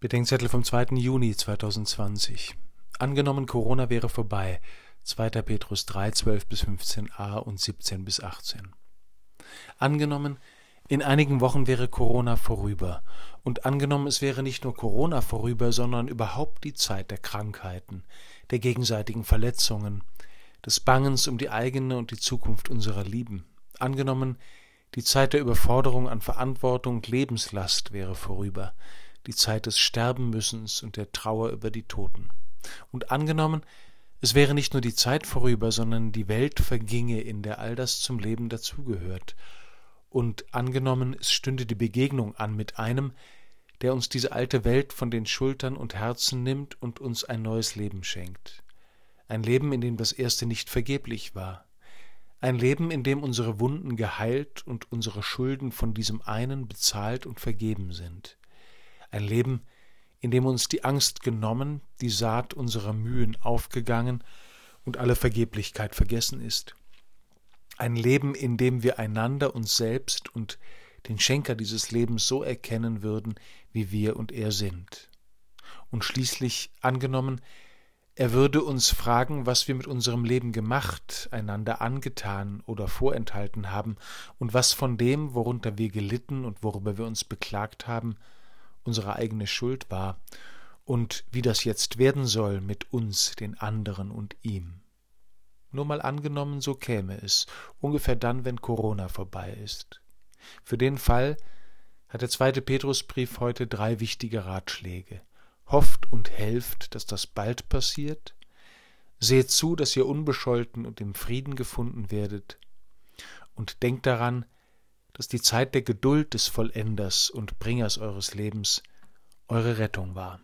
Bedenkzettel vom 2. Juni 2020. Angenommen, Corona wäre vorbei. 2. Petrus 3, 12 bis 15a und 17 bis 18. Angenommen, in einigen Wochen wäre Corona vorüber. Und angenommen, es wäre nicht nur Corona vorüber, sondern überhaupt die Zeit der Krankheiten, der gegenseitigen Verletzungen, des Bangens um die eigene und die Zukunft unserer Lieben. Angenommen, die Zeit der Überforderung an Verantwortung und Lebenslast wäre vorüber die Zeit des Sterbenmüssens und der Trauer über die Toten. Und angenommen, es wäre nicht nur die Zeit vorüber, sondern die Welt verginge, in der all das zum Leben dazugehört. Und angenommen, es stünde die Begegnung an mit einem, der uns diese alte Welt von den Schultern und Herzen nimmt und uns ein neues Leben schenkt. Ein Leben, in dem das erste nicht vergeblich war. Ein Leben, in dem unsere Wunden geheilt und unsere Schulden von diesem einen bezahlt und vergeben sind ein Leben, in dem uns die Angst genommen, die Saat unserer Mühen aufgegangen und alle Vergeblichkeit vergessen ist. Ein Leben, in dem wir einander, uns selbst und den Schenker dieses Lebens so erkennen würden, wie wir und er sind. Und schließlich angenommen, er würde uns fragen, was wir mit unserem Leben gemacht, einander angetan oder vorenthalten haben, und was von dem, worunter wir gelitten und worüber wir uns beklagt haben, unsere eigene Schuld war und wie das jetzt werden soll mit uns, den anderen und ihm. Nur mal angenommen, so käme es, ungefähr dann, wenn Corona vorbei ist. Für den Fall hat der zweite Petrusbrief heute drei wichtige Ratschläge. Hofft und helft, dass das bald passiert. Seht zu, dass ihr unbescholten und im Frieden gefunden werdet. Und denkt daran, dass die Zeit der Geduld des Vollenders und Bringers eures Lebens eure Rettung war.